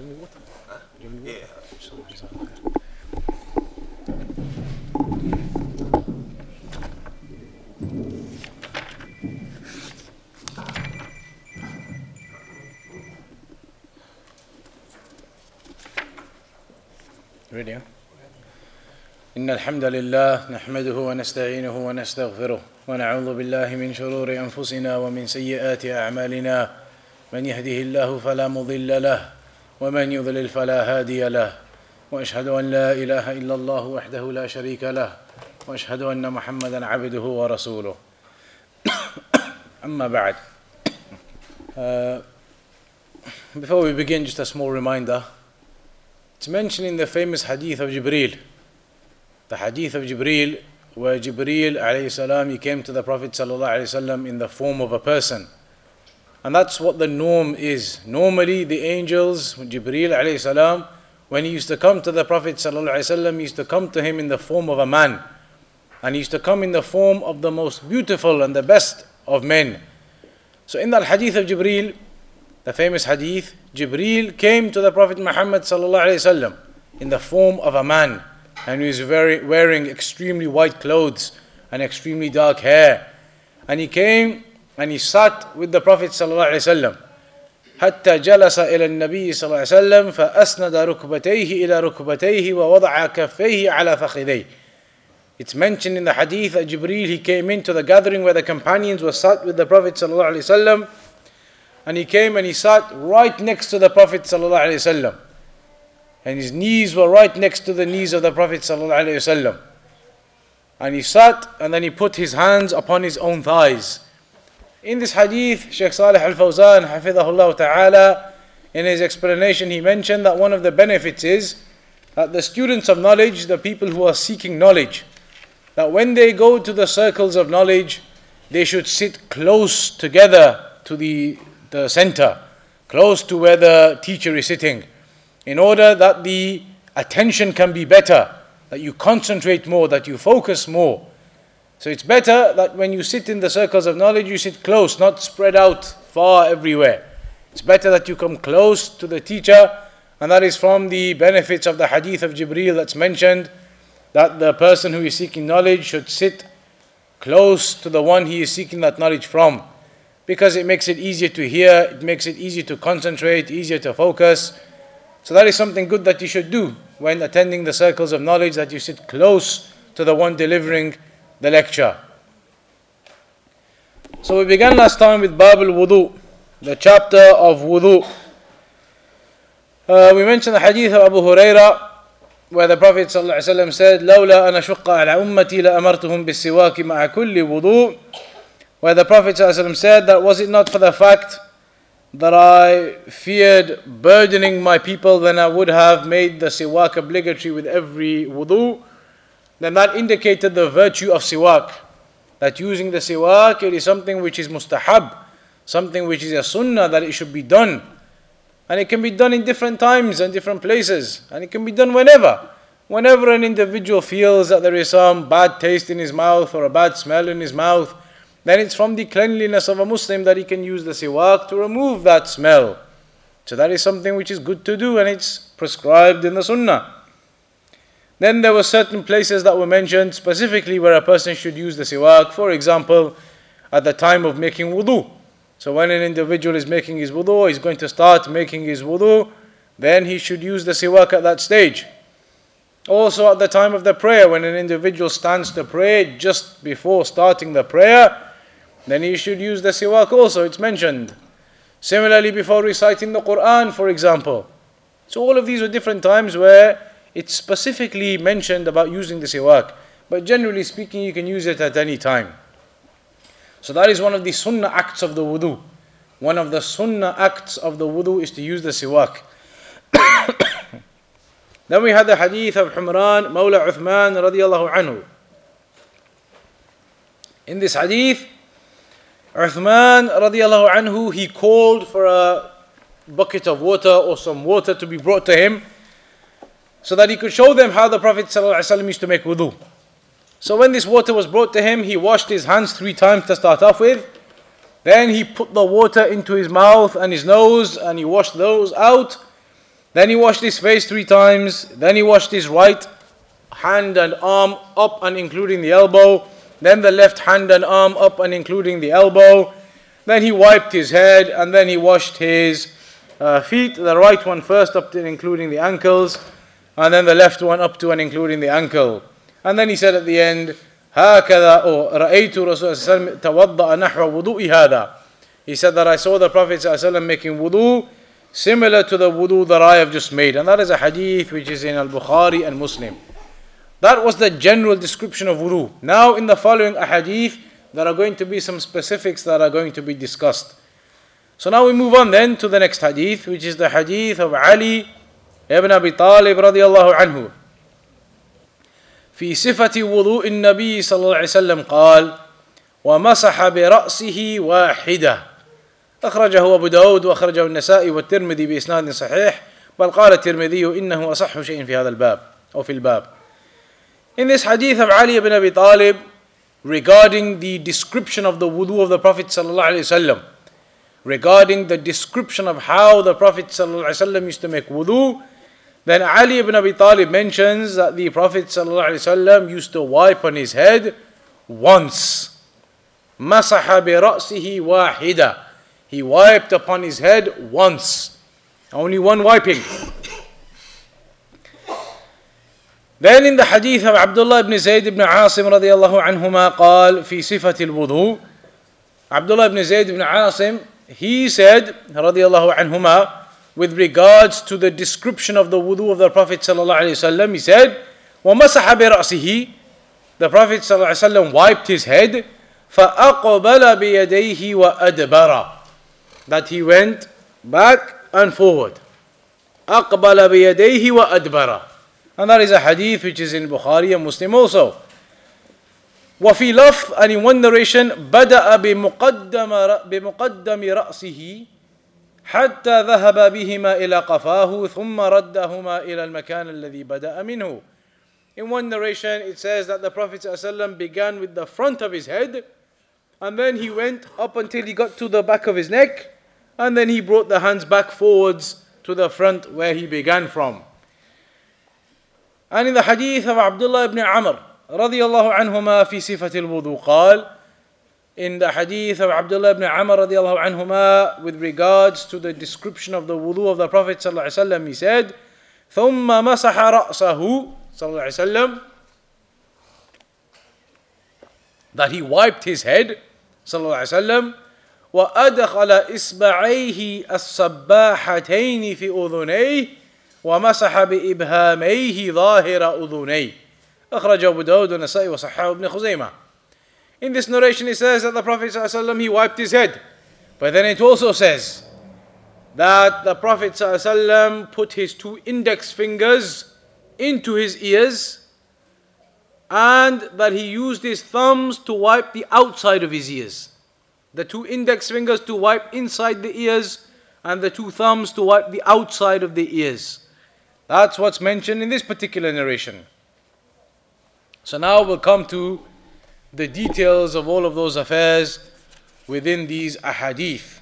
Do you have any water? Do you have any water? Yeah. إن الحمد لله نحمده ونستعينه ونستغفره ونعوذ بالله من شرور أنفسنا ومن سيئات أعمالنا من يهده الله فلا مضل له ومن يضلل فلا هادي له وأشهد أن لا إله إلا الله وحده لا شريك له وأشهد أن محمدا عبده ورسوله أما بعد Uh, Before we begin, just a small reminder. It's mentioned in the famous hadith of Jibreel. The hadith of Jibreel, where Jibreel alayhi salam, he came to the Prophet sallallahu alayhi wasallam in the form of a person. And that's what the norm is. Normally, the angels, Jibreel alayhi salam, when he used to come to the Prophet sallallahu alayhi wasallam, he used to come to him in the form of a man. And he used to come in the form of the most beautiful and the best of men. So in that hadith of Jibreel, the famous hadith, Jibreel came to the Prophet Muhammad sallallahu alaihi wasallam in the form of a man, and he was very, wearing extremely white clothes and extremely dark hair. And he came and he sat with the Prophet sallallahu alaihi wasallam. حتى جلس إلى النبي صلى الله عليه وسلم فأسند ركبتيه إلى ركبتيه ووضع كفيه على فخذيه. It's mentioned in the hadith that Jibreel he came into the gathering where the companions were sat with the Prophet sallallahu alaihi wasallam, and he came and he sat right next to the Prophet sallallahu alaihi wasallam, and his knees were right next to the knees of the Prophet sallallahu alaihi wasallam, and he sat and then he put his hands upon his own thighs. In this hadith, Sheikh Salih Al Fawzan, hafidhahullah ta'ala, in his explanation, he mentioned that one of the benefits is that the students of knowledge, the people who are seeking knowledge, that when they go to the circles of knowledge, they should sit close together to the, the center, close to where the teacher is sitting, in order that the attention can be better, that you concentrate more, that you focus more. So it's better that when you sit in the circles of knowledge, you sit close, not spread out far everywhere. It's better that you come close to the teacher, and that is from the benefits of the hadith of Jibreel that's mentioned that the person who is seeking knowledge should sit close to the one he is seeking that knowledge from because it makes it easier to hear, it makes it easier to concentrate, easier to focus. So that is something good that you should do when attending the circles of knowledge that you sit close to the one delivering the lecture. So we began last time with Bab al-Wudu, the chapter of wudu. Uh, we mentioned the hadith of Abu Hurairah where the Prophet ﷺ said, لولا أن أشق على أمتي لأمرتهم بالسواك مع كل وضوء where the Prophet ﷺ said that was it not for the fact that I feared burdening my people then I would have made the siwak obligatory with every wudu then that indicated the virtue of siwak that using the siwak it is something which is mustahab something which is a sunnah that it should be done and it can be done in different times and different places. And it can be done whenever. Whenever an individual feels that there is some bad taste in his mouth or a bad smell in his mouth, then it's from the cleanliness of a Muslim that he can use the siwak to remove that smell. So that is something which is good to do and it's prescribed in the sunnah. Then there were certain places that were mentioned specifically where a person should use the siwak. For example, at the time of making wudu. So when an individual is making his wudu, he's going to start making his wudu, then he should use the siwak at that stage. Also at the time of the prayer, when an individual stands to pray just before starting the prayer, then he should use the siwak also, it's mentioned. Similarly, before reciting the Quran, for example. So all of these are different times where it's specifically mentioned about using the siwak. But generally speaking, you can use it at any time. So that is one of the sunnah acts of the wudu. One of the sunnah acts of the wudu is to use the siwak. then we had the hadith of Humran, Mawla Uthman radiallahu anhu. In this hadith, Uthman radiallahu anhu, he called for a bucket of water or some water to be brought to him so that he could show them how the Prophet ﷺ used to make wudu. So when this water was brought to him, he washed his hands three times to start off with. Then he put the water into his mouth and his nose and he washed those out. Then he washed his face three times. Then he washed his right hand and arm up and including the elbow. Then the left hand and arm up and including the elbow. Then he wiped his head and then he washed his uh, feet. The right one first up to including the ankles And then the left one up to and including the ankle. And then he said at the end, هكذا أو رأيت رسول الله توضأ نحو وضوء هذا. He said that I saw the Prophet ﷺ making wudu similar to the wudu that I have just made. And that is a hadith which is in Al Bukhari and Muslim. That was the general description of wudu. Now, in the following hadith, there are going to be some specifics that are going to be discussed. So now we move on then to the next hadith, which is the hadith of Ali ibn Abi Talib radiallahu anhu. في صفة وضوء النبي صلى الله عليه وسلم قال ومسح برأسه واحدة أخرجه أبو داود وأخرجه النسائي والترمذي بإسناد صحيح بل قال الترمذي إنه أصح شيء في هذا الباب أو في الباب In this hadith of Ali ibn Abi Talib regarding the description of the wudu of the Prophet sallallahu alaihi wasallam regarding the description of how the Prophet sallallahu alaihi wasallam used to make wudu then Ali ibn Abi Talib mentions that the Prophet sallallahu alaihi wasallam used to wipe on his head once مسح برأسه واحدة He wiped upon his head once. Only one wiping. Then in the hadith of Abdullah ibn Zayd ibn Asim radiallahu anhuma قال في صفة الوضوء Abdullah ibn Zayd ibn Asim he said radiallahu anhuma with regards to the description of the wudu of the Prophet sallallahu alaihi wasallam he said ومسح برأسه the Prophet sallallahu alaihi wasallam wiped his head فأقبل بيديه وأدبر that he went back and forward. أقبل بيديه وأدبر. And that is a hadith which is in Bukhari and Muslim also. وفي لفظ and in one narration بدأ بمقدم بمقدم رأسه حتى ذهب بهما إلى قفاه ثم ردهما إلى المكان الذي بدأ منه. In one narration it says that the Prophet ﷺ began with the front of his head and then he went up until he got to the back of his neck and then he brought the hands back forwards to the front where he began from. And in the hadith of Abdullah ibn Amr رضي الله عنهما في صفة الوضوء قال in the hadith of Abdullah ibn Amr الله عنهما with regards to the description of the wudu of the Prophet الله عليه وسلم he said ثم مسح رأسه وسلم that he wiped his head وسلم وأدخل إصبعيه السباحتين في أذنيه ومسح بإبهاميه ظاهر أذنيه أخرج أبو داود والنسائي وصححه ابن خزيمة In this narration it says that the Prophet ﷺ, he wiped his head. But then it also says that the Prophet ﷺ put his two index fingers into his ears and that he used his thumbs to wipe the outside of his ears. the two index fingers to wipe inside the ears, and the two thumbs to wipe the outside of the ears. That's what's mentioned in this particular narration. So now we'll come to the details of all of those affairs within these ahadith.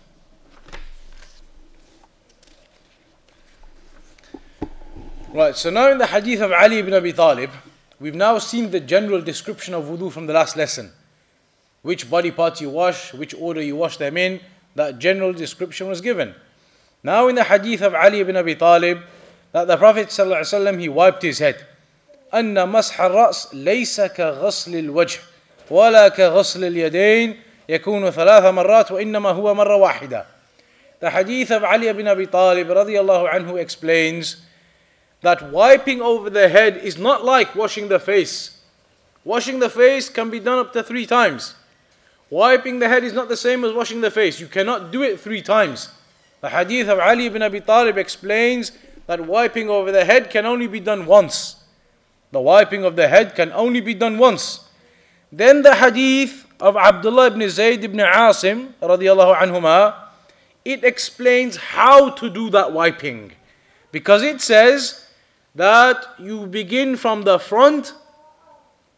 Right, so now in the hadith of Ali ibn Abi Talib, we've now seen the general description of wudu from the last lesson which body parts you wash, which order you wash them in. That general description was given. Now in the hadith of Ali ibn Abi Talib, that the Prophet ﷺ, he wiped his head. أن مسح الرأس ليس كغسل الوجه ولا كغسل اليدين يكون ثلاث مرات وإنما هو مرة واحدة. The hadith of Ali ibn Abi Talib radiallahu anhu explains that wiping over the head is not like washing the face. Washing the face can be done up to three times. Wiping the head is not the same as washing the face. You cannot do it three times. The hadith of Ali ibn Abi Talib explains that wiping over the head can only be done once. The wiping of the head can only be done once. Then the hadith of Abdullah ibn Zayd ibn Asim radiallahu anhuma, it explains how to do that wiping. Because it says that you begin from the front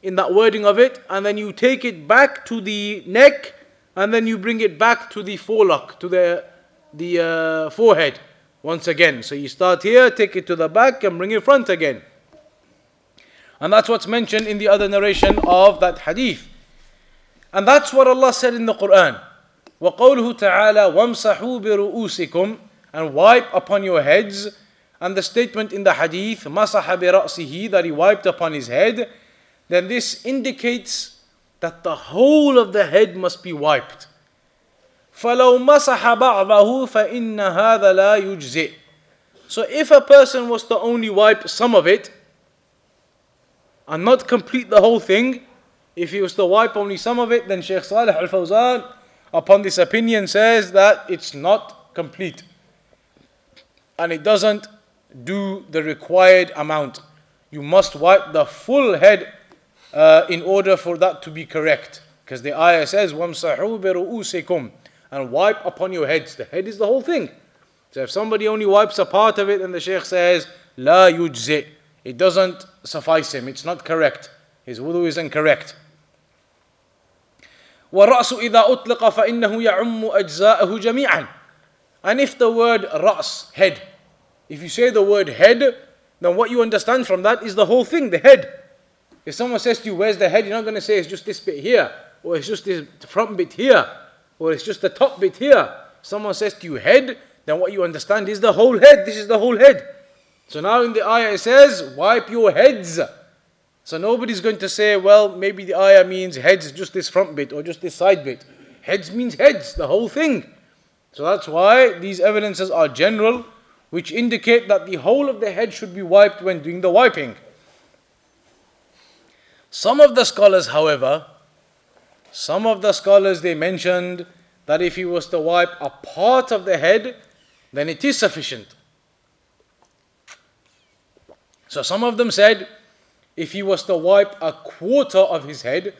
in that wording of it, and then you take it back to the neck, and then you bring it back to the forelock, to the, the uh, forehead, once again. So you start here, take it to the back, and bring it front again. And that's what's mentioned in the other narration of that hadith. And that's what Allah said in the Quran. وقوله تعالى وامسحوا برؤوسكم and wipe upon your heads and the statement in the hadith مسح برأسه that he wiped upon his head then this indicates that the whole of the head must be wiped فلو مسح بعضه فإن هذا لا يجزئ so if a person was to only wipe some of it and not complete the whole thing if he was to wipe only some of it then Shaykh Salih al-Fawzan upon this opinion says that it's not complete and it doesn't do the required amount. You must wipe the full head uh, in order for that to be correct. Because the ayah says, وَامْسَحُوا بِرُؤُوسِكُمْ And wipe upon your heads. The head is the whole thing. So if somebody only wipes a part of it, then the Shaykh says, لا يجزئ. It doesn't suffice him. It's not correct. His wudu is incorrect. والرأس إذا أطلق فإنه يعم أجزاءه جميعا and if the word ras, head, if you say the word head, then what you understand from that is the whole thing, the head. If someone says to you, Where's the head? You're not going to say it's just this bit here, or it's just this front bit here, or it's just the top bit here. Someone says to you, Head, then what you understand is the whole head. This is the whole head. So now in the ayah it says, Wipe your heads. So nobody's going to say, Well, maybe the ayah means heads, just this front bit, or just this side bit. Heads means heads, the whole thing. So that's why these evidences are general, which indicate that the whole of the head should be wiped when doing the wiping. Some of the scholars, however, some of the scholars they mentioned that if he was to wipe a part of the head, then it is sufficient. So some of them said if he was to wipe a quarter of his head,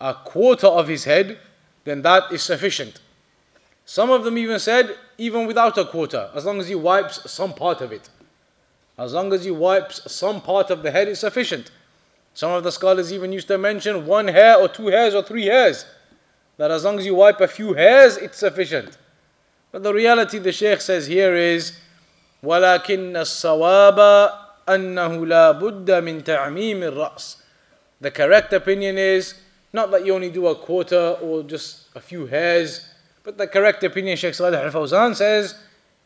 a quarter of his head, then that is sufficient. Some of them even said, even without a quarter, as long as he wipes some part of it. As long as he wipes some part of the head is sufficient. Some of the scholars even used to mention one hair or two hairs or three hairs. That as long as you wipe a few hairs, it's sufficient. But the reality the Shaykh says here is, ولكن الصواب أنه لا بد من تعميم الرأس. The correct opinion is not that you only do a quarter or just a few hairs but the correct opinion, Sheikh Salih al Fawzan says,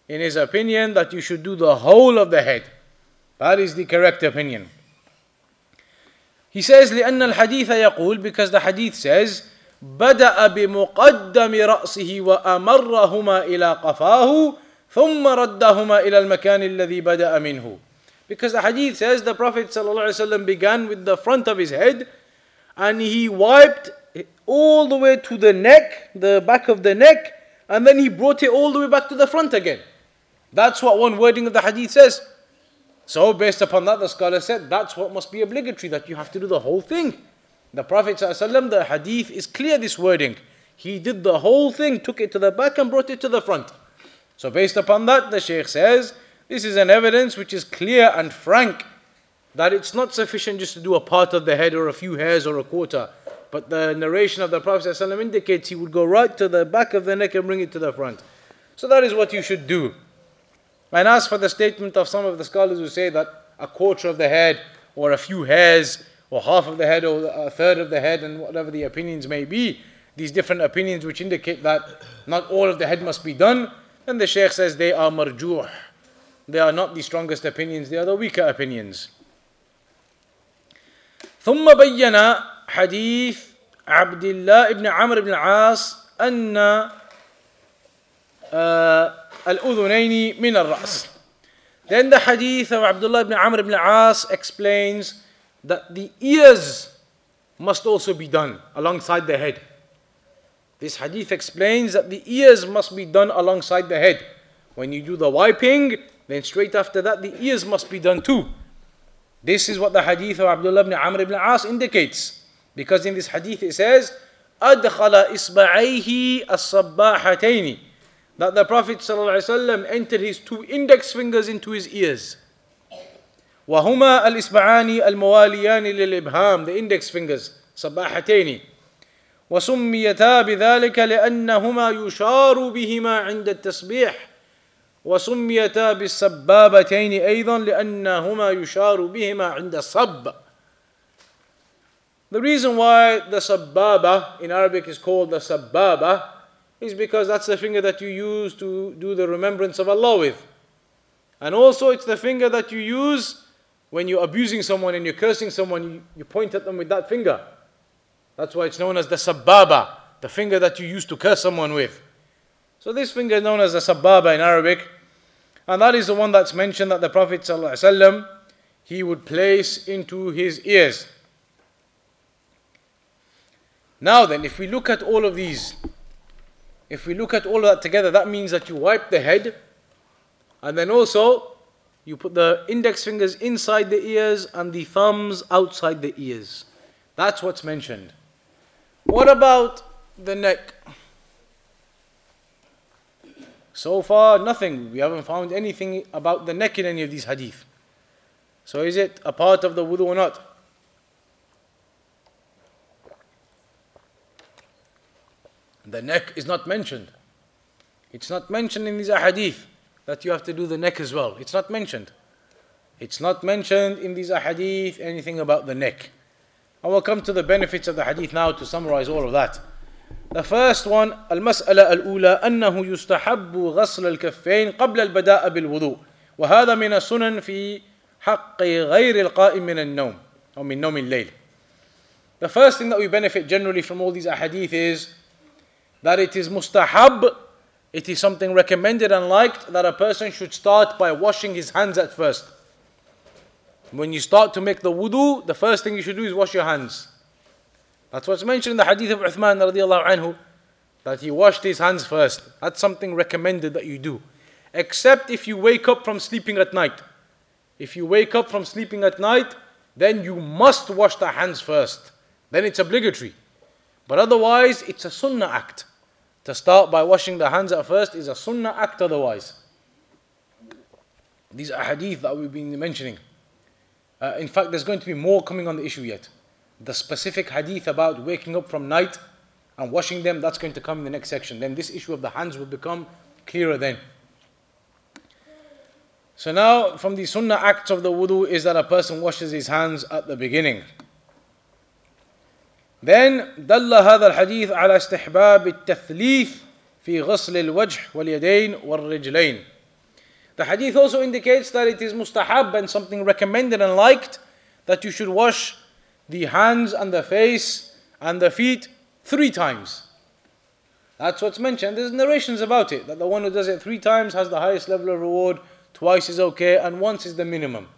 in his opinion, that you should do the whole of the head. That is the correct opinion. He says, لأن الحديث يقول, because the hadith says, بدأ بمقدم رأسه وأمرهما إلى قفاه ثم ردهما إلى المكان الذي بدأ منه. Because the hadith says the Prophet ﷺ began with the front of his head and he wiped all the way to the neck, the back of the neck, and then he brought it all the way back to the front again. That's what one wording of the hadith says. So, based upon that, the scholar said that's what must be obligatory, that you have to do the whole thing. The Prophet, ﷺ, the hadith is clear, this wording. He did the whole thing, took it to the back and brought it to the front. So, based upon that, the Shaykh says this is an evidence which is clear and frank that it's not sufficient just to do a part of the head or a few hairs or a quarter. But the narration of the Prophet ﷺ indicates he would go right to the back of the neck and bring it to the front. So that is what you should do. And as for the statement of some of the scholars who say that a quarter of the head, or a few hairs, or half of the head, or a third of the head, and whatever the opinions may be, these different opinions which indicate that not all of the head must be done, then the Shaykh says they are marjuh. They are not the strongest opinions, they are the weaker opinions. ثم بين حديث عبد الله بن عمرو بن العاص أن الأذنين من الرأس Then the hadith of Abdullah ibn Amr ibn al-As explains that the ears must also be done alongside the head. This hadith explains that the ears must be done alongside the head. When you do the wiping, then straight after that the ears must be done too. This is what the hadith of Abdullah ibn Amr ibn al-As indicates. Because in this hadith it says, أدخل إصبعيه الصباحتين that the Prophet ﷺ entered his two index fingers into his ears. وهما الإصبعان المواليان للإبهام the index fingers صباحتين وسميتا بذلك لأنهما يشار بهما عند التسبيح وسميتا بالسبابتين أيضا لأنهما يشار بهما عند الصب The reason why the sababa in Arabic is called the sababa is because that's the finger that you use to do the remembrance of Allah with. And also it's the finger that you use when you're abusing someone and you're cursing someone, you, you point at them with that finger. That's why it's known as the sababa, the finger that you use to curse someone with. So this finger is known as the sababa in Arabic. And that is the one that's mentioned that the Prophet ﷺ, he would place into his ears. Now then, if we look at all of these, if we look at all of that together, that means that you wipe the head, and then also you put the index fingers inside the ears and the thumbs outside the ears. That's what's mentioned. What about the neck? So far, nothing. We haven't found anything about the neck in any of these hadith. So is it a part of the wudu or not? The neck is not mentioned. It's not mentioned in these ahadith that you have to do the neck as well. It's not mentioned. It's not mentioned in these ahadith anything about the neck. I will come to the benefits of the hadith now to summarize all of that. The first one المسألة الأولى أنه يستحب غسل الكفين قبل البداء بالوضوء وهذا من السنن في حق غير القائم من النوم أو من نوم الليل. The first thing that we benefit generally from all these ahadith is that it is mustahab, it is something recommended and liked that a person should start by washing his hands at first. When you start to make the wudu, the first thing you should do is wash your hands. That's what's mentioned in the hadith of Uthman radiallahu anhu, that he washed his hands first. That's something recommended that you do. Except if you wake up from sleeping at night. If you wake up from sleeping at night, then you must wash the hands first. Then it's obligatory. But otherwise, it's a sunnah act. To start by washing the hands at first is a sunnah act otherwise. These are hadith that we've been mentioning. Uh, in fact, there's going to be more coming on the issue yet The specific hadith about waking up from night and washing them, that's going to come in the next section. Then this issue of the hands will become clearer then. So now, from the sunnah acts of the wudu is that a person washes his hands at the beginning. Then دل هذا الحديث على استحباب التثليث في غسل الوجه واليدين والرجلين. The hadith also indicates that it is mustahab and something recommended and liked that you should wash the hands and the face and the feet three times. That's what's mentioned. There's narrations about it that the one who does it three times has the highest level of reward, twice is okay, and once is the minimum.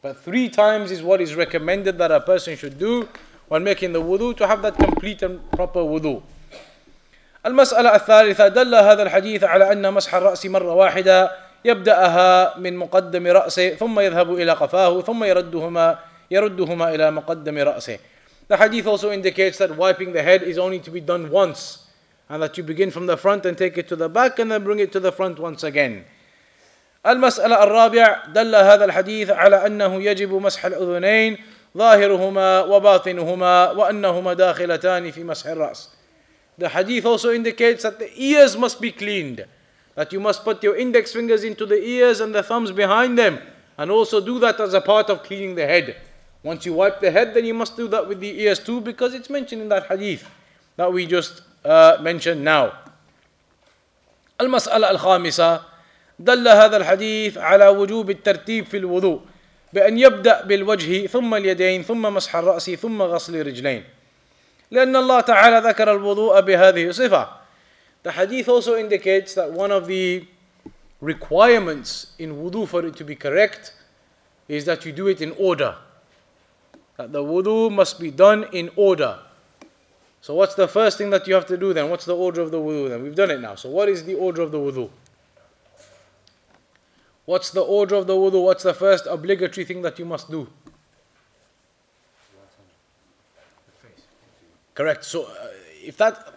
But three times is what is recommended that a person should do when making the wudu to have that complete and proper wudu. المسألة الثالثة دل هذا الحديث على أن مسح الرأس مرة واحدة يبدأها من مقدم رأسه ثم يذهب إلى قفاه ثم يردهما يردهما إلى مقدم رأسه. The hadith also indicates that wiping the head is only to be done once and that you begin from the front and take it to the back and then bring it to the front once again. المسألة الرابعة دل هذا الحديث على أنه يجب مسح الأذنين ظاهرهما وباطنهما وأنهما داخلتان في مسح الرأس. The hadith also indicates that the ears must be cleaned. That you must put your index fingers into the ears and the thumbs behind them. And also do that as a part of cleaning the head. Once you wipe the head, then you must do that with the ears too, because it's mentioned in that hadith that we just uh, mentioned now. المسألة الخامسة دل هذا الحديث على وجوب الترتيب في الوضوء بأن يبدأ بالوجه ثم اليدين ثم مسح الرأس ثم غسل الرجلين لأن الله تعالى ذكر الوضوء بهذه الصفة The hadith also indicates that one of the requirements in wudu for it to be correct is that you do it in order. That the wudu must be done in order. So what's the first thing that you have to do then? What's the order of the wudu then? We've done it now. So what is the order of the wudu? What's the order of the wudu? What's the first obligatory thing that you must do? Correct. So uh, if that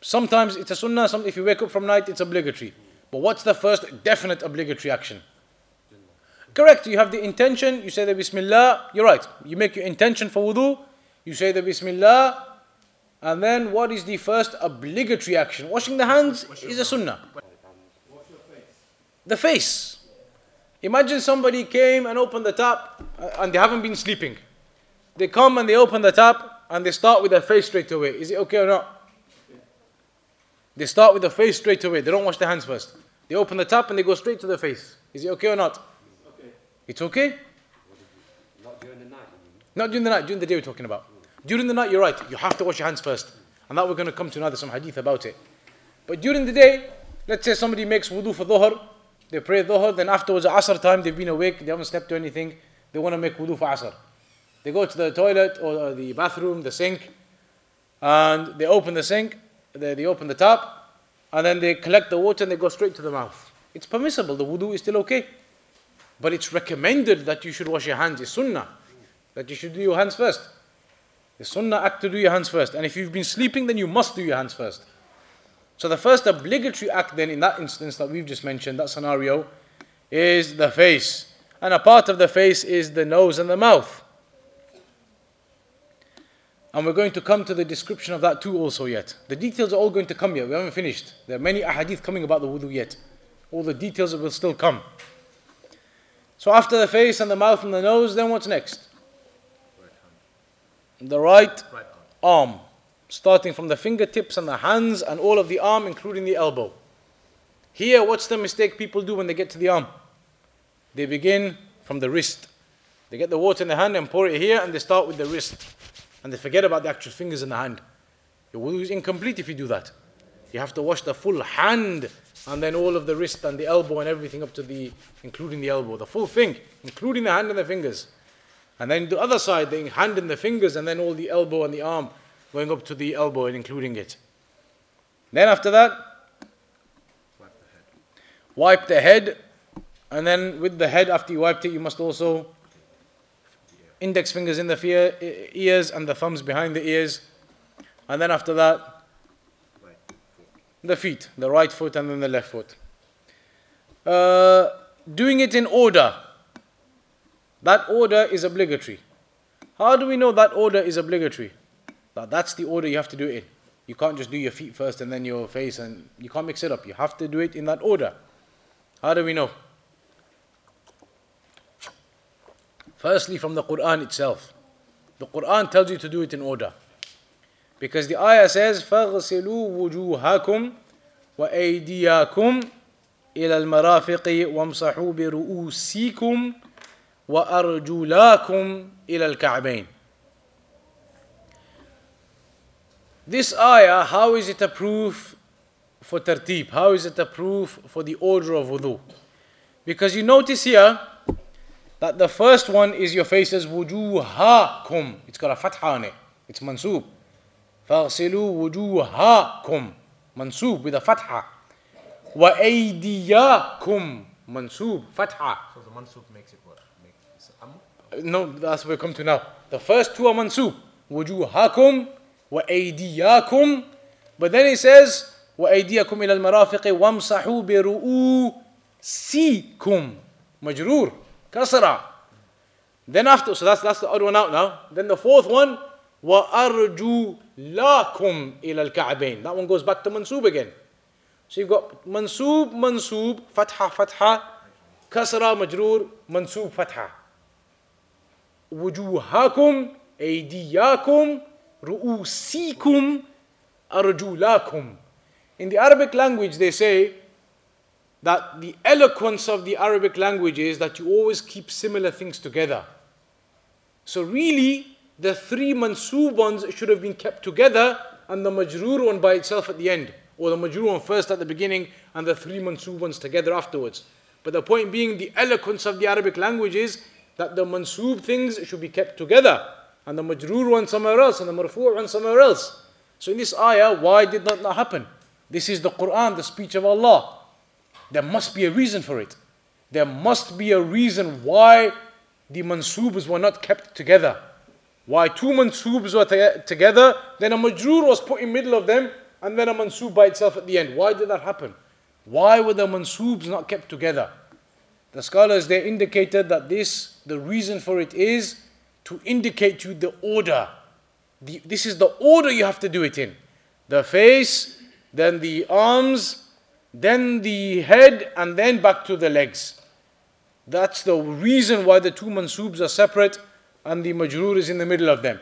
sometimes it's a sunnah, some, if you wake up from night, it's obligatory. But what's the first definite obligatory action? Correct. You have the intention, you say the Bismillah, you're right. You make your intention for wudu, you say the Bismillah, and then what is the first obligatory action? Washing the hands is a sunnah. The face. Imagine somebody came and opened the tap and they haven't been sleeping. They come and they open the tap and they start with their face straight away. Is it okay or not? They start with the face straight away. They don't wash their hands first. They open the tap and they go straight to the face. Is it okay or not? It's okay? Not during the night. Not during the night, during the day we're talking about. During the night, you're right. You have to wash your hands first. And that we're going to come to another some hadith about it. But during the day, let's say somebody makes wudu for dhuhr. They pray dhuhr. Then afterwards, at asr time, they've been awake. They haven't slept or anything. They want to make wudu for asr. They go to the toilet or the bathroom, the sink. And they open the sink. They, they open the tap. And then they collect the water and they go straight to the mouth. It's permissible. The wudu is still okay. But it's recommended that you should wash your hands. It's sunnah. That you should do your hands first. The sunnah act to do your hands first. And if you've been sleeping, then you must do your hands first. So the first obligatory act then in that instance that we've just mentioned, that scenario, is the face. And a part of the face is the nose and the mouth. And we're going to come to the description of that too also yet. The details are all going to come yet. We haven't finished. There are many ahadith coming about the wudu yet. All the details will still come. So after the face and the mouth and the nose, then what's next? The right Right arm, starting from the fingertips and the hands and all of the arm, including the elbow. Here, what's the mistake people do when they get to the arm? They begin from the wrist. They get the water in the hand and pour it here, and they start with the wrist. And they forget about the actual fingers in the hand. Your wudu is incomplete if you do that. You have to wash the full hand and then all of the wrist and the elbow and everything up to the, including the elbow, the full thing, including the hand and the fingers. And then the other side, the hand and the fingers, and then all the elbow and the arm going up to the elbow and including it. Then after that, Wipe the head. wipe the head, and then with the head, after you wiped it, you must also index fingers in the ears and the thumbs behind the ears. And then after that. The feet, the right foot and then the left foot. Uh, doing it in order. That order is obligatory. How do we know that order is obligatory? That that's the order you have to do it in. You can't just do your feet first and then your face and you can't mix it up. You have to do it in that order. How do we know? Firstly, from the Quran itself. The Quran tells you to do it in order. Because the ayah says, فَاغْسِلُوا وُجُوهَكُمْ وَأَيْدِيَاكُمْ إِلَى الْمَرَافِقِ وَامْسَحُوا بِرُؤُوسِكُمْ وَأَرْجُلَاكُمْ إِلَى الْكَعْبَيْنِ This ayah, how is it a proof for tartib? How is it a proof for the order of wudu? Because you notice here that the first one is your face as wujuhakum. It's got a fatha on it. It's mansub. فاغسلوا وجوهكم منصوب a fatha وأيدياكم منصوب fatha So the mansub makes it what? Makes it no that's what we come to now the first two are mansub وجوهكم وأيدياكم but then it says وأيدياكم إلى المرافق وامسحوا برؤوسكم مجرور كسرة then after so that's that's the odd one out now then the fourth one وأرجو لكم إلى الكعبين that one goes back to mansub again so you've got mansub mansub فتحة فتحة كسرة مجرور منصوب فتحة وجوهكم أيدياكم رؤوسكم أرجلاكم In the Arabic language they say that the eloquence of the Arabic language is that you always keep similar things together. So really the three mansoob ones should have been kept together and the majroor one by itself at the end or the majroor one first at the beginning and the three mansoob ones together afterwards. But the point being the eloquence of the Arabic language is that the mansoob things should be kept together and the majroor one somewhere else and the marfu' one somewhere else. So in this ayah, why did that not happen? This is the Quran, the speech of Allah. There must be a reason for it. There must be a reason why the mansoobs were not kept together. Why two mansoobs were to- together, then a majroor was put in middle of them, and then a mansoob by itself at the end. Why did that happen? Why were the mansoobs not kept together? The scholars they indicated that this, the reason for it is to indicate to you the order. The, this is the order you have to do it in. The face, then the arms, then the head, and then back to the legs. That's the reason why the two mansubs are separate and the majroor is in the middle of them.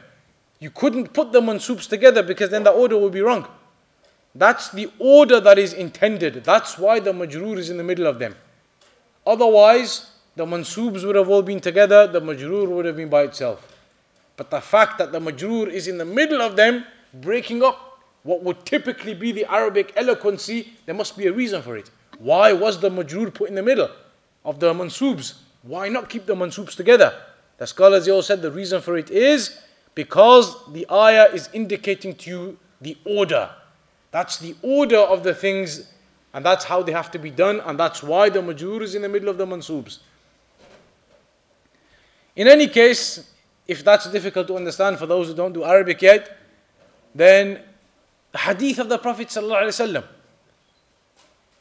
You couldn't put the mansubs together because then the order would be wrong. That's the order that is intended. That's why the majroor is in the middle of them. Otherwise, the mansubs would have all been together, the majroor would have been by itself. But the fact that the majroor is in the middle of them, breaking up what would typically be the Arabic eloquency, there must be a reason for it. Why was the majroor put in the middle of the mansubs? Why not keep the mansubs together? The scholars all said the reason for it is because the ayah is indicating to you the order. That's the order of the things, and that's how they have to be done, and that's why the majroor is in the middle of the mansubs. In any case, if that's difficult to understand for those who don't do Arabic yet, then the hadith of the Prophet ﷺ.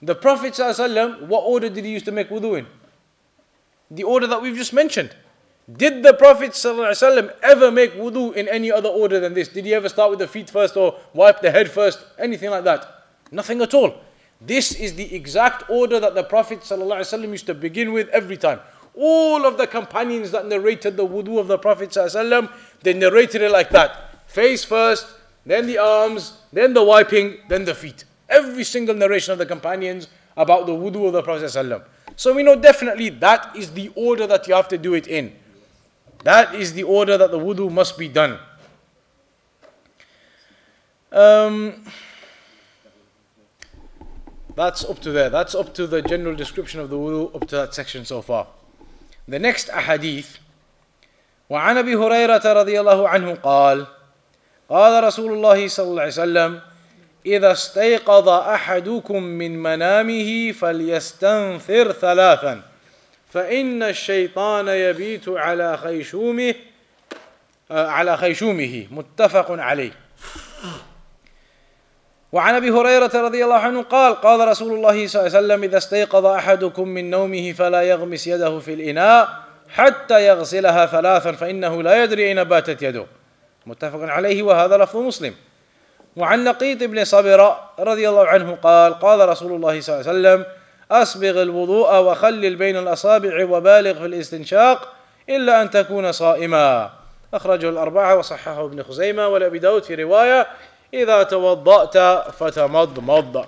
The Prophet what order did he use to make wudu in? The order that we've just mentioned. Did the Prophet ﷺ ever make wudu in any other order than this? Did he ever start with the feet first or wipe the head first? Anything like that? Nothing at all. This is the exact order that the Prophet ﷺ used to begin with every time. All of the companions that narrated the wudu of the Prophet ﷺ, they narrated it like that. Face first, then the arms, then the wiping, then the feet. Every single narration of the companions about the wudu of the Prophet ﷺ. So we know definitely that is the order that you have to do it in. That is the order that the wudu must be done. Um, that's up to there. That's up to the general description of the wudu, up to that section so far. The next ahadith. وعن ابي هريره رضي الله عنه قال قال رسول الله صلى الله عليه وسلم اذا استيقظ احدكم من منامه فليستنثر ثلاثا فإن الشيطان يبيت على خيشومه على خيشومه متفق عليه. وعن أبي هريرة رضي الله عنه قال قال رسول الله صلى الله عليه وسلم إذا استيقظ أحدكم من نومه فلا يغمس يده في الإناء حتى يغسلها ثلاثا فإنه لا يدري أين باتت يده. متفق عليه وهذا لفظ مسلم. وعن لقيط بن صبر رضي الله عنه قال قال رسول الله صلى الله عليه وسلم اسبغ الوضوء وخلل بين الأصابع وبالغ في الاستنشاق إلا أن تكون صائما أخرجه الأربعة وصححه ابن خزيمة ولأبي داود في رواية إذا توضأت فتمضمض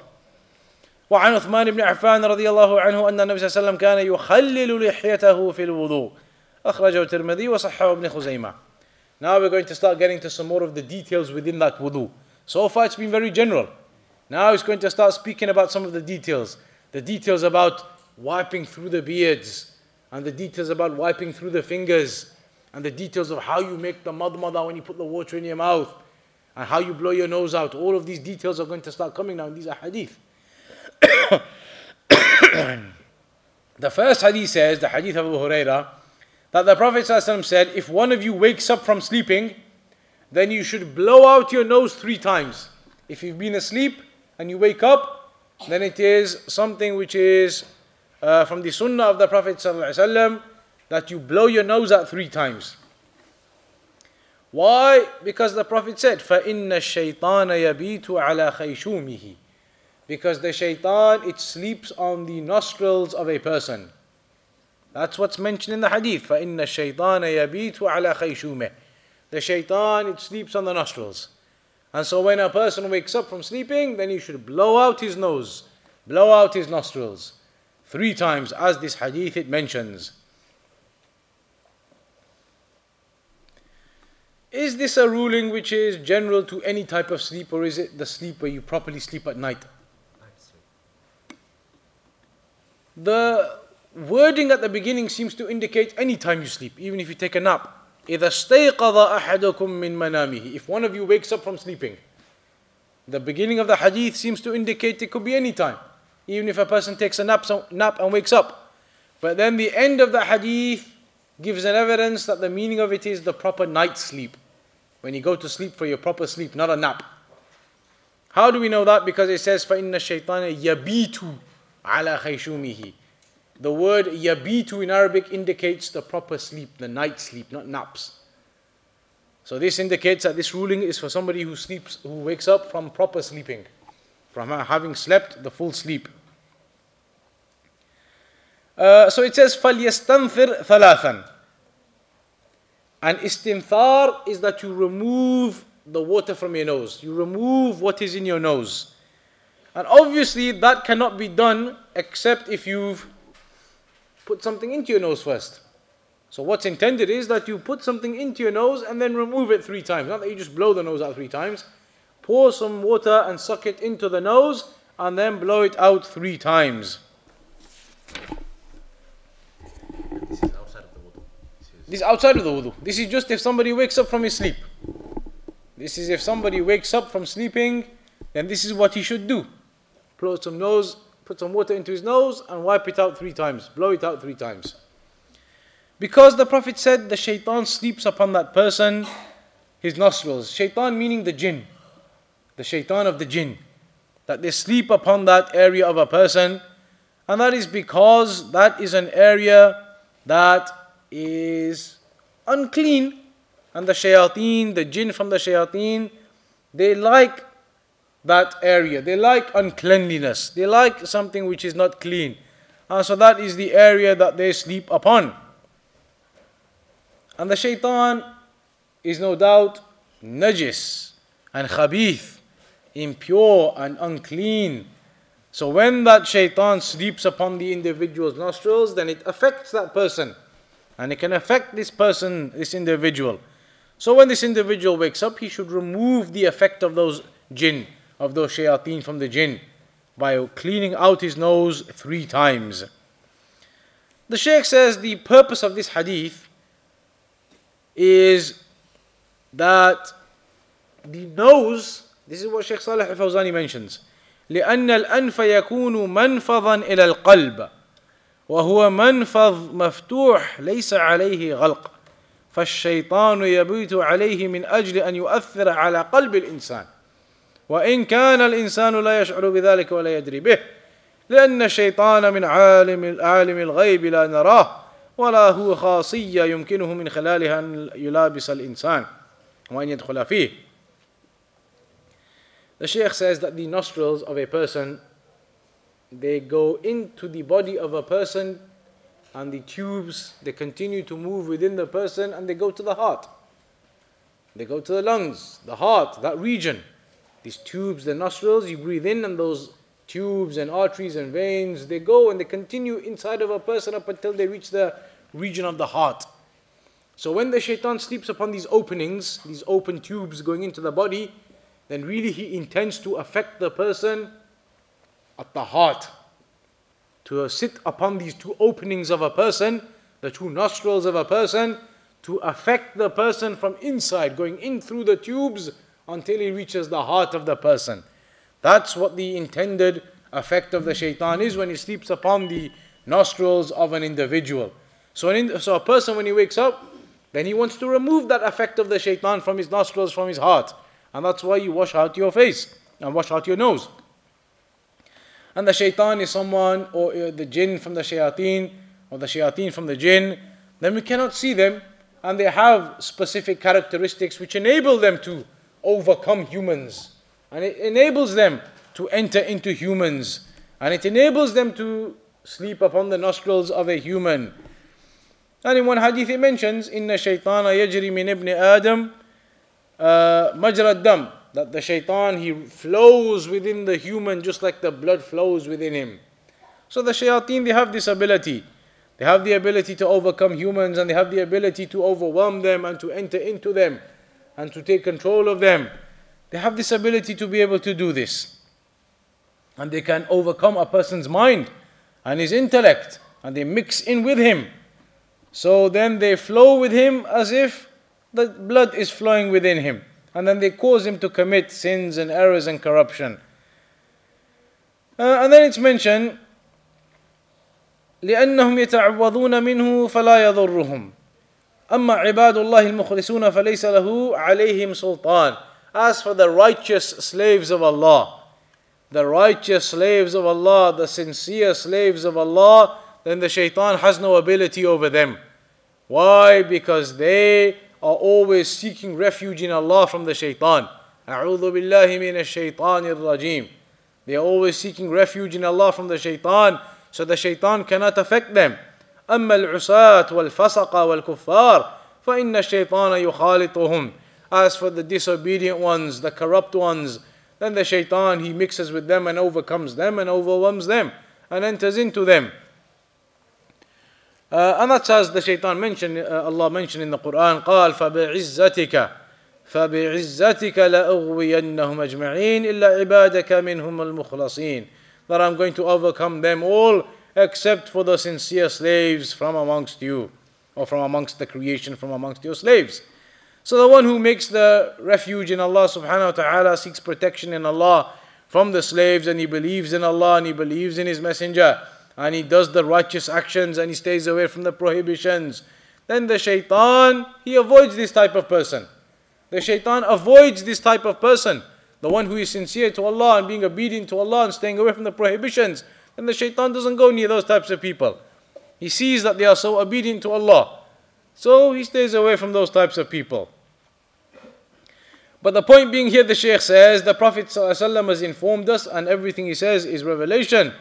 وعن عثمان بن عفان رضي الله عنه أن النبي صلى الله عليه وسلم كان يخلل لحيته في الوضوء أخرجه الترمذي وصححه ابن خزيمة Now we're going to start getting to some more of the details within that wudu. So far it's been very general. Now he's going to start speaking about some of the details. The details about wiping through the beards, and the details about wiping through the fingers, and the details of how you make the madmada when you put the water in your mouth, and how you blow your nose out. All of these details are going to start coming now in these ahadith. the first hadith says, the hadith of Abu that the Prophet said, if one of you wakes up from sleeping, then you should blow out your nose three times. If you've been asleep and you wake up, then it is something which is uh, from the sunnah of the Prophet ﷺ that you blow your nose out three times. Why? Because the Prophet said, فَإِنَّ الشَّيْطَانَ يَبِيتُ عَلَى خَيْشُومِهِ Because the shaitan, it sleeps on the nostrils of a person. That's what's mentioned in the hadith. فَإِنَّ الشَّيْطَانَ يَبِيتُ عَلَى خَيْشُومِهِ The shaitan, it sleeps on the nostrils. And so when a person wakes up from sleeping, then he should blow out his nose, blow out his nostrils. Three times, as this hadith it mentions. Is this a ruling which is general to any type of sleep, or is it the sleep where you properly sleep at night? The wording at the beginning seems to indicate any time you sleep, even if you take a nap. إذا استيقظ أحدكم من منامه If one of you wakes up from sleeping. The beginning of the hadith seems to indicate it could be any time, even if a person takes a nap, nap and wakes up. But then the end of the hadith gives an evidence that the meaning of it is the proper night sleep when you go to sleep for your proper sleep, not a nap. How do we know that? Because it says, فَإِنَّ الشَّيْطَانَ يَبِيتُ عَلَى خَيْشُومِهِ The word yabitu in Arabic indicates the proper sleep, the night sleep, not naps. So this indicates that this ruling is for somebody who sleeps, who wakes up from proper sleeping, from having slept the full sleep. Uh, so it says فَلْيَسْتَنْثِرْ ثَلَاثًا And istinthar is that you remove the water from your nose. You remove what is in your nose. And obviously that cannot be done except if you've put something into your nose first. So what's intended is that you put something into your nose and then remove it three times. Not that you just blow the nose out three times. Pour some water and suck it into the nose and then blow it out three times. This is outside of the wudu. This is This is outside of the wudu. This is just if somebody wakes up from his sleep. This is if somebody wakes up from sleeping, then this is what he should do. Blow some nose, put some water into his nose and wipe it out three times. Blow it out three times. Because the Prophet said the shaitan sleeps upon that person, his nostrils. Shaitan meaning the jinn. The shaitan of the jinn. That they sleep upon that area of a person. And that is because that is an area that is unclean. And the shayateen, the jinn from the shayateen, they like that area. They like uncleanliness. They like something which is not clean. And so that is the area that they sleep upon. And the shaitan is no doubt najis and khabith, impure and unclean. So when that shaitan sleeps upon the individual's nostrils, then it affects that person. And it can affect this person, this individual. So when this individual wakes up, he should remove the effect of those jinn, of those shayateen from the jinn, by cleaning out his nose three times. The Shaykh says the purpose of this hadith is that the nose, this is what Shaykh Salih al Fawzani mentions, لأن الأنف يكون منفضا إلى القلب وهو منفض مفتوح ليس عليه غلق فالشيطان يبيت عليه من أجل أن يؤثر على قلب الإنسان وإن كان الإنسان لا يشعر بذلك ولا يدري به لأن الشيطان من عالم عالم الغيب لا نراه ولا هو خاصية يمكنه من خلالها أن يلابس الإنسان وأن يدخل فيه The Shaykh says that the nostrils of a person they go into the body of a person and the tubes they continue to move within the person and they go to the heart. They go to the lungs, the heart, that region. These tubes, the nostrils, you breathe in and those tubes and arteries and veins, they go and they continue inside of a person up until they reach the region of the heart. So when the shaitan sleeps upon these openings, these open tubes going into the body, then really he intends to affect the person at the heart. To sit upon these two openings of a person, the two nostrils of a person, to affect the person from inside, going in through the tubes until he reaches the heart of the person. That's what the intended effect of the shaitan is when he sleeps upon the nostrils of an individual. So, an so a person when he wakes up, then he wants to remove that effect of the shaitan from his nostrils, from his heart. And that's why you wash out your face and wash out your nose. And the shaitan is someone, or uh, the jinn from the shayateen, or the shayateen from the jinn, then we cannot see them, and they have specific characteristics which enable them to overcome humans. And it enables them to enter into humans. And it enables them to sleep upon the nostrils of a human. And in one hadith it mentions, Inna shaytana yajri min ibni Adam uh, majrad dam. That the shaitan, he flows within the human just like the blood flows within him. So the shayateen, they have this ability. They have the ability to overcome humans and they have the ability to overwhelm them and to enter into them and to take control of them. They have this ability to be able to do this. And they can overcome a person's mind and his intellect and they mix in with him. So then they flow with him as if the blood is flowing within him. And then they cause him to commit sins and errors and corruption. Uh, and then it's mentioned لأنهم يتعوذون منه فلا يضرهم أما عباد الله المخلصون فليس له عليهم سلطان As for the righteous slaves of Allah, the righteous slaves of Allah, the sincere slaves of Allah, then the shaitan has no ability over them. Why? Because they are always seeking refuge in Allah from the shaitan. أعوذ بالله من الشيطان الرجيم. They are always seeking refuge in Allah from the shaitan. so the shaitan cannot affect them. أما العصاة والفسق والكفار فإن الشيطان يخالطهم As for the disobedient ones, the corrupt ones, then the shaitan he mixes with them and overcomes them and overwhelms them and enters into them. Uh, and that's as the shaitan mentioned, uh, Allah mentioned in the Quran, قال فبعزتك فبعزتك لأغوينهم أجمعين إلا عبادك منهم المخلصين that I'm going to overcome them all except for the sincere slaves from amongst you or from amongst the creation from amongst your slaves so the one who makes the refuge in Allah subhanahu wa ta'ala seeks protection in Allah from the slaves and he believes in Allah and he believes in his messenger and he does the righteous actions and he stays away from the prohibitions then the shaitan he avoids this type of person the shaitan avoids this type of person. The one who is sincere to Allah and being obedient to Allah and staying away from the prohibitions. And the shaitan doesn't go near those types of people. He sees that they are so obedient to Allah. So he stays away from those types of people. But the point being here, the Shaykh says, the Prophet ﷺ has informed us, and everything he says is revelation,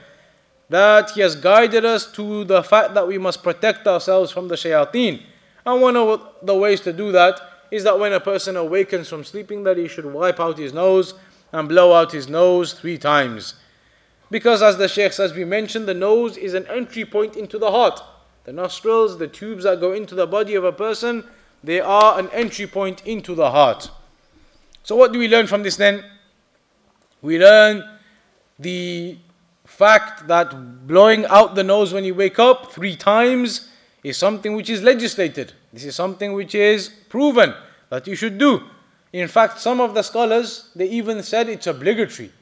that he has guided us to the fact that we must protect ourselves from the shayateen. And one of the ways to do that is that when a person awakens from sleeping that he should wipe out his nose and blow out his nose three times. Because as the Shaykh says, we mentioned the nose is an entry point into the heart. The nostrils, the tubes that go into the body of a person, they are an entry point into the heart. So what do we learn from this then? We learn the fact that blowing out the nose when you wake up three times is something which is legislated. This is something which is proven that you should do. In fact, some of the scholars they even said it's obligatory.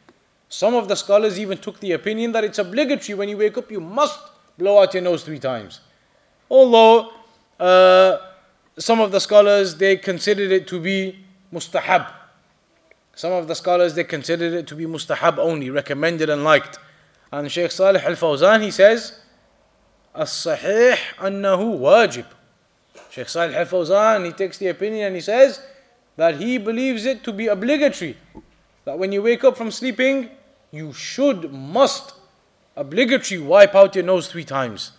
Some of the scholars even took the opinion that it's obligatory when you wake up you must blow out your nose three times. Although uh, some of the scholars they considered it to be mustahab. Some of the scholars they considered it to be mustahab only, recommended and liked. And Shaykh Salih Al Fawzan he says, الصحيح أنه واجب Sheikh Salih Al Fawzan, he takes the opinion and he says that he believes it to be obligatory. That when you wake up from sleeping, you should, must, obligatory wipe out your nose three times.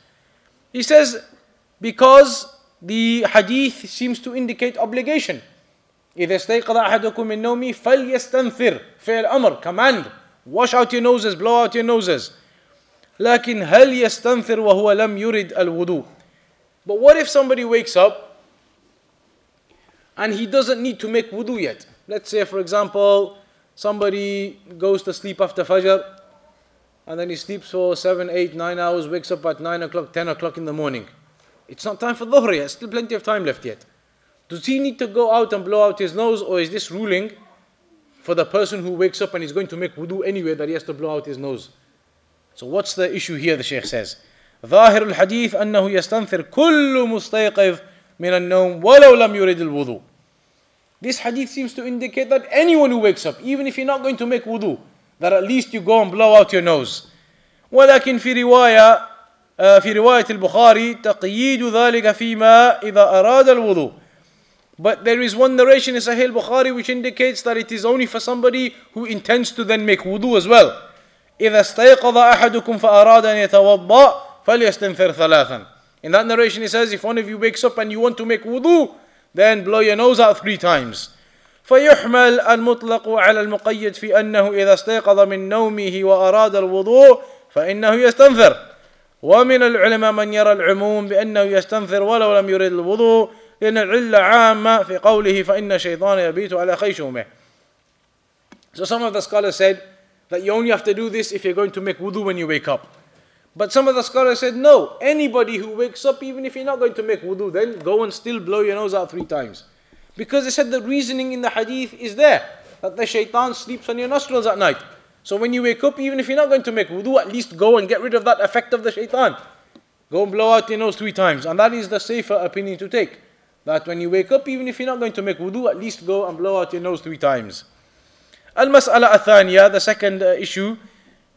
He says because the hadith seems to indicate obligation. إذا استيقظ أحدكم من نومه فليستنثر فعل أمر command wash out your noses blow out your noses لكن هل يستنثر وهو لم يرد الوضوء but what if somebody wakes up and he doesn't need to make wudu yet? Let's say, for example, somebody goes to sleep after Fajr and then he sleeps for 7, 8, 9 hours, wakes up at 9 o'clock, 10 o'clock in the morning. It's not time for Dhuhr yet, still plenty of time left yet. Does he need to go out and blow out his nose, or is this ruling for the person who wakes up and is going to make wudu anyway that he has to blow out his nose? So, what's the issue here? The Shaykh says. ظاهر الحديث أنه يستنثر كل مستيقظ من النوم ولو لم يرد الوضوء This hadith seems to indicate that anyone who wakes up, even if you're not going to make wudu, that at least you go and blow out your nose. ولكن في رواية في رواية البخاري تقييد ذلك فيما إذا أراد الوضوء. But there is one narration in Sahih Bukhari which indicates that it is only for somebody who intends to then make wudu as well. إذا استيقظ أحدكم فأراد أن يتوضأ فَلْيَسْتَنْثِرْ ثَلَاثًا In that narration he says, if one of you wakes up and you want to make wudu, then blow your nose out three times. فيحمل المطلق على المقيد في أنه إذا استيقظ من نومه وأراد الوضوء فإنه يستنثر ومن العلماء من يرى العموم بأنه يستنثر ولو لم يرد الوضوء لأن العلة عامة في قوله فإن الشيطان يبيت على خيشومه So some of the scholars said that you only have to do this if you're going to make wudu when you wake up. But some of the scholars said, no, anybody who wakes up, even if you're not going to make wudu, then go and still blow your nose out three times. Because they said the reasoning in the hadith is there, that the shaitan sleeps on your nostrils at night. So when you wake up, even if you're not going to make wudu, at least go and get rid of that effect of the shaitan. Go and blow out your nose three times. And that is the safer opinion to take. That when you wake up, even if you're not going to make wudu, at least go and blow out your nose three times. Al-mas'ala athaniya, the second uh, issue,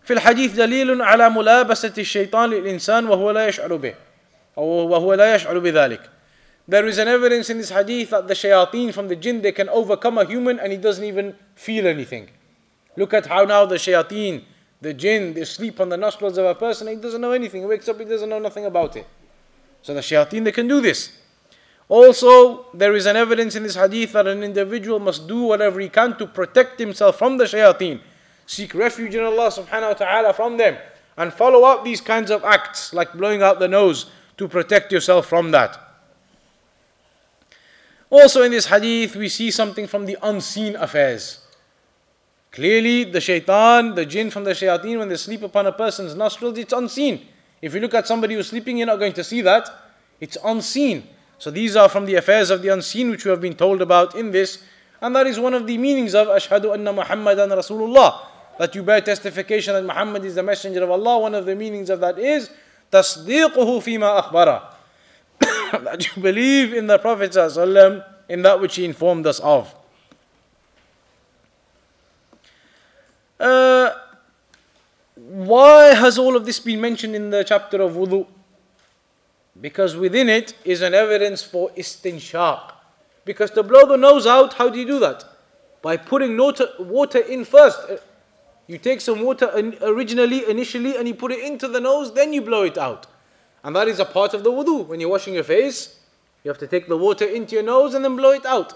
في الحديث دليل على ملابسة الشيطان للإنسان وهو لا يشعر به أو وهو لا يشعر بذلك There is an evidence in this hadith that the shayateen from the jinn they can overcome a human and he doesn't even feel anything. Look at how now the shayateen the jinn, they sleep on the nostrils of a person, he doesn't know anything. He wakes up, he doesn't know nothing about it. So the shayateen, they can do this. Also, there is an evidence in this hadith that an individual must do whatever he can to protect himself from the shayateen. Seek refuge in Allah subhanahu wa ta'ala from them. And follow up these kinds of acts, like blowing out the nose, to protect yourself from that. Also, in this hadith, we see something from the unseen affairs. Clearly, the shaitan, the jinn from the shayateen, when they sleep upon a person's nostrils, it's unseen. If you look at somebody who's sleeping, you're not going to see that. It's unseen. So these are from the affairs of the unseen which we have been told about in this. And that is one of the meanings of Ashhadu anna Muhammadan Rasulullah That you bear testification that Muhammad is the messenger of Allah. One of the meanings of that is تصديقه فيما أخبره that you believe in the Prophet ﷺ in that which he informed us of. Uh, why has all of this been mentioned in the chapter of wudu? Because within it is an evidence for istinshaq. Because to blow the nose out, how do you do that? By putting water in first. You take some water originally, initially, and you put it into the nose, then you blow it out. And that is a part of the wudu. When you're washing your face, you have to take the water into your nose and then blow it out.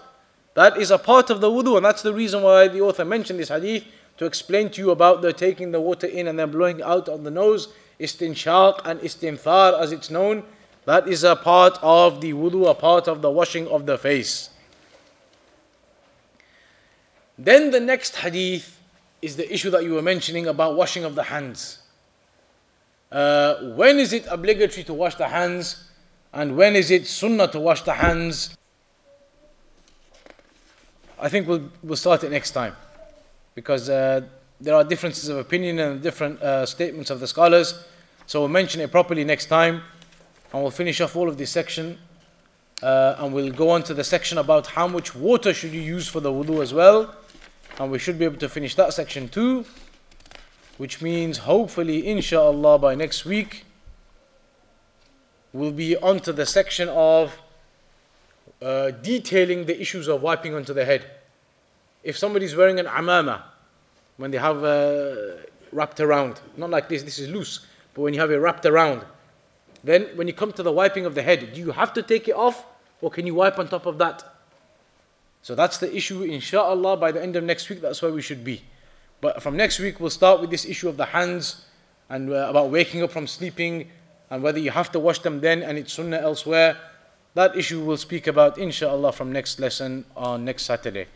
That is a part of the wudu, and that's the reason why the author mentioned this hadith to explain to you about the taking the water in and then blowing out on the nose, istinshaq and istinthar as it's known. That is a part of the wudu, a part of the washing of the face. Then the next hadith is the issue that you were mentioning about washing of the hands. Uh, when is it obligatory to wash the hands and when is it sunnah to wash the hands? I think we'll, we'll start it next time because uh, there are differences of opinion and different uh, statements of the scholars. So we'll mention it properly next time and we'll finish off all of this section uh, and we'll go on to the section about how much water should you use for the wudu as well and we should be able to finish that section too which means hopefully inshallah by next week we'll be onto the section of uh, detailing the issues of wiping onto the head. If somebody's wearing an amama when they have uh, wrapped around not like this this is loose but when you have it wrapped around then when you come to the wiping of the head do you have to take it off or can you wipe on top of that so that's the issue, inshallah, by the end of next week, that's where we should be. But from next week, we'll start with this issue of the hands and uh, about waking up from sleeping and whether you have to wash them then and it's sunnah elsewhere. That issue we'll speak about, inshallah, from next lesson on next Saturday.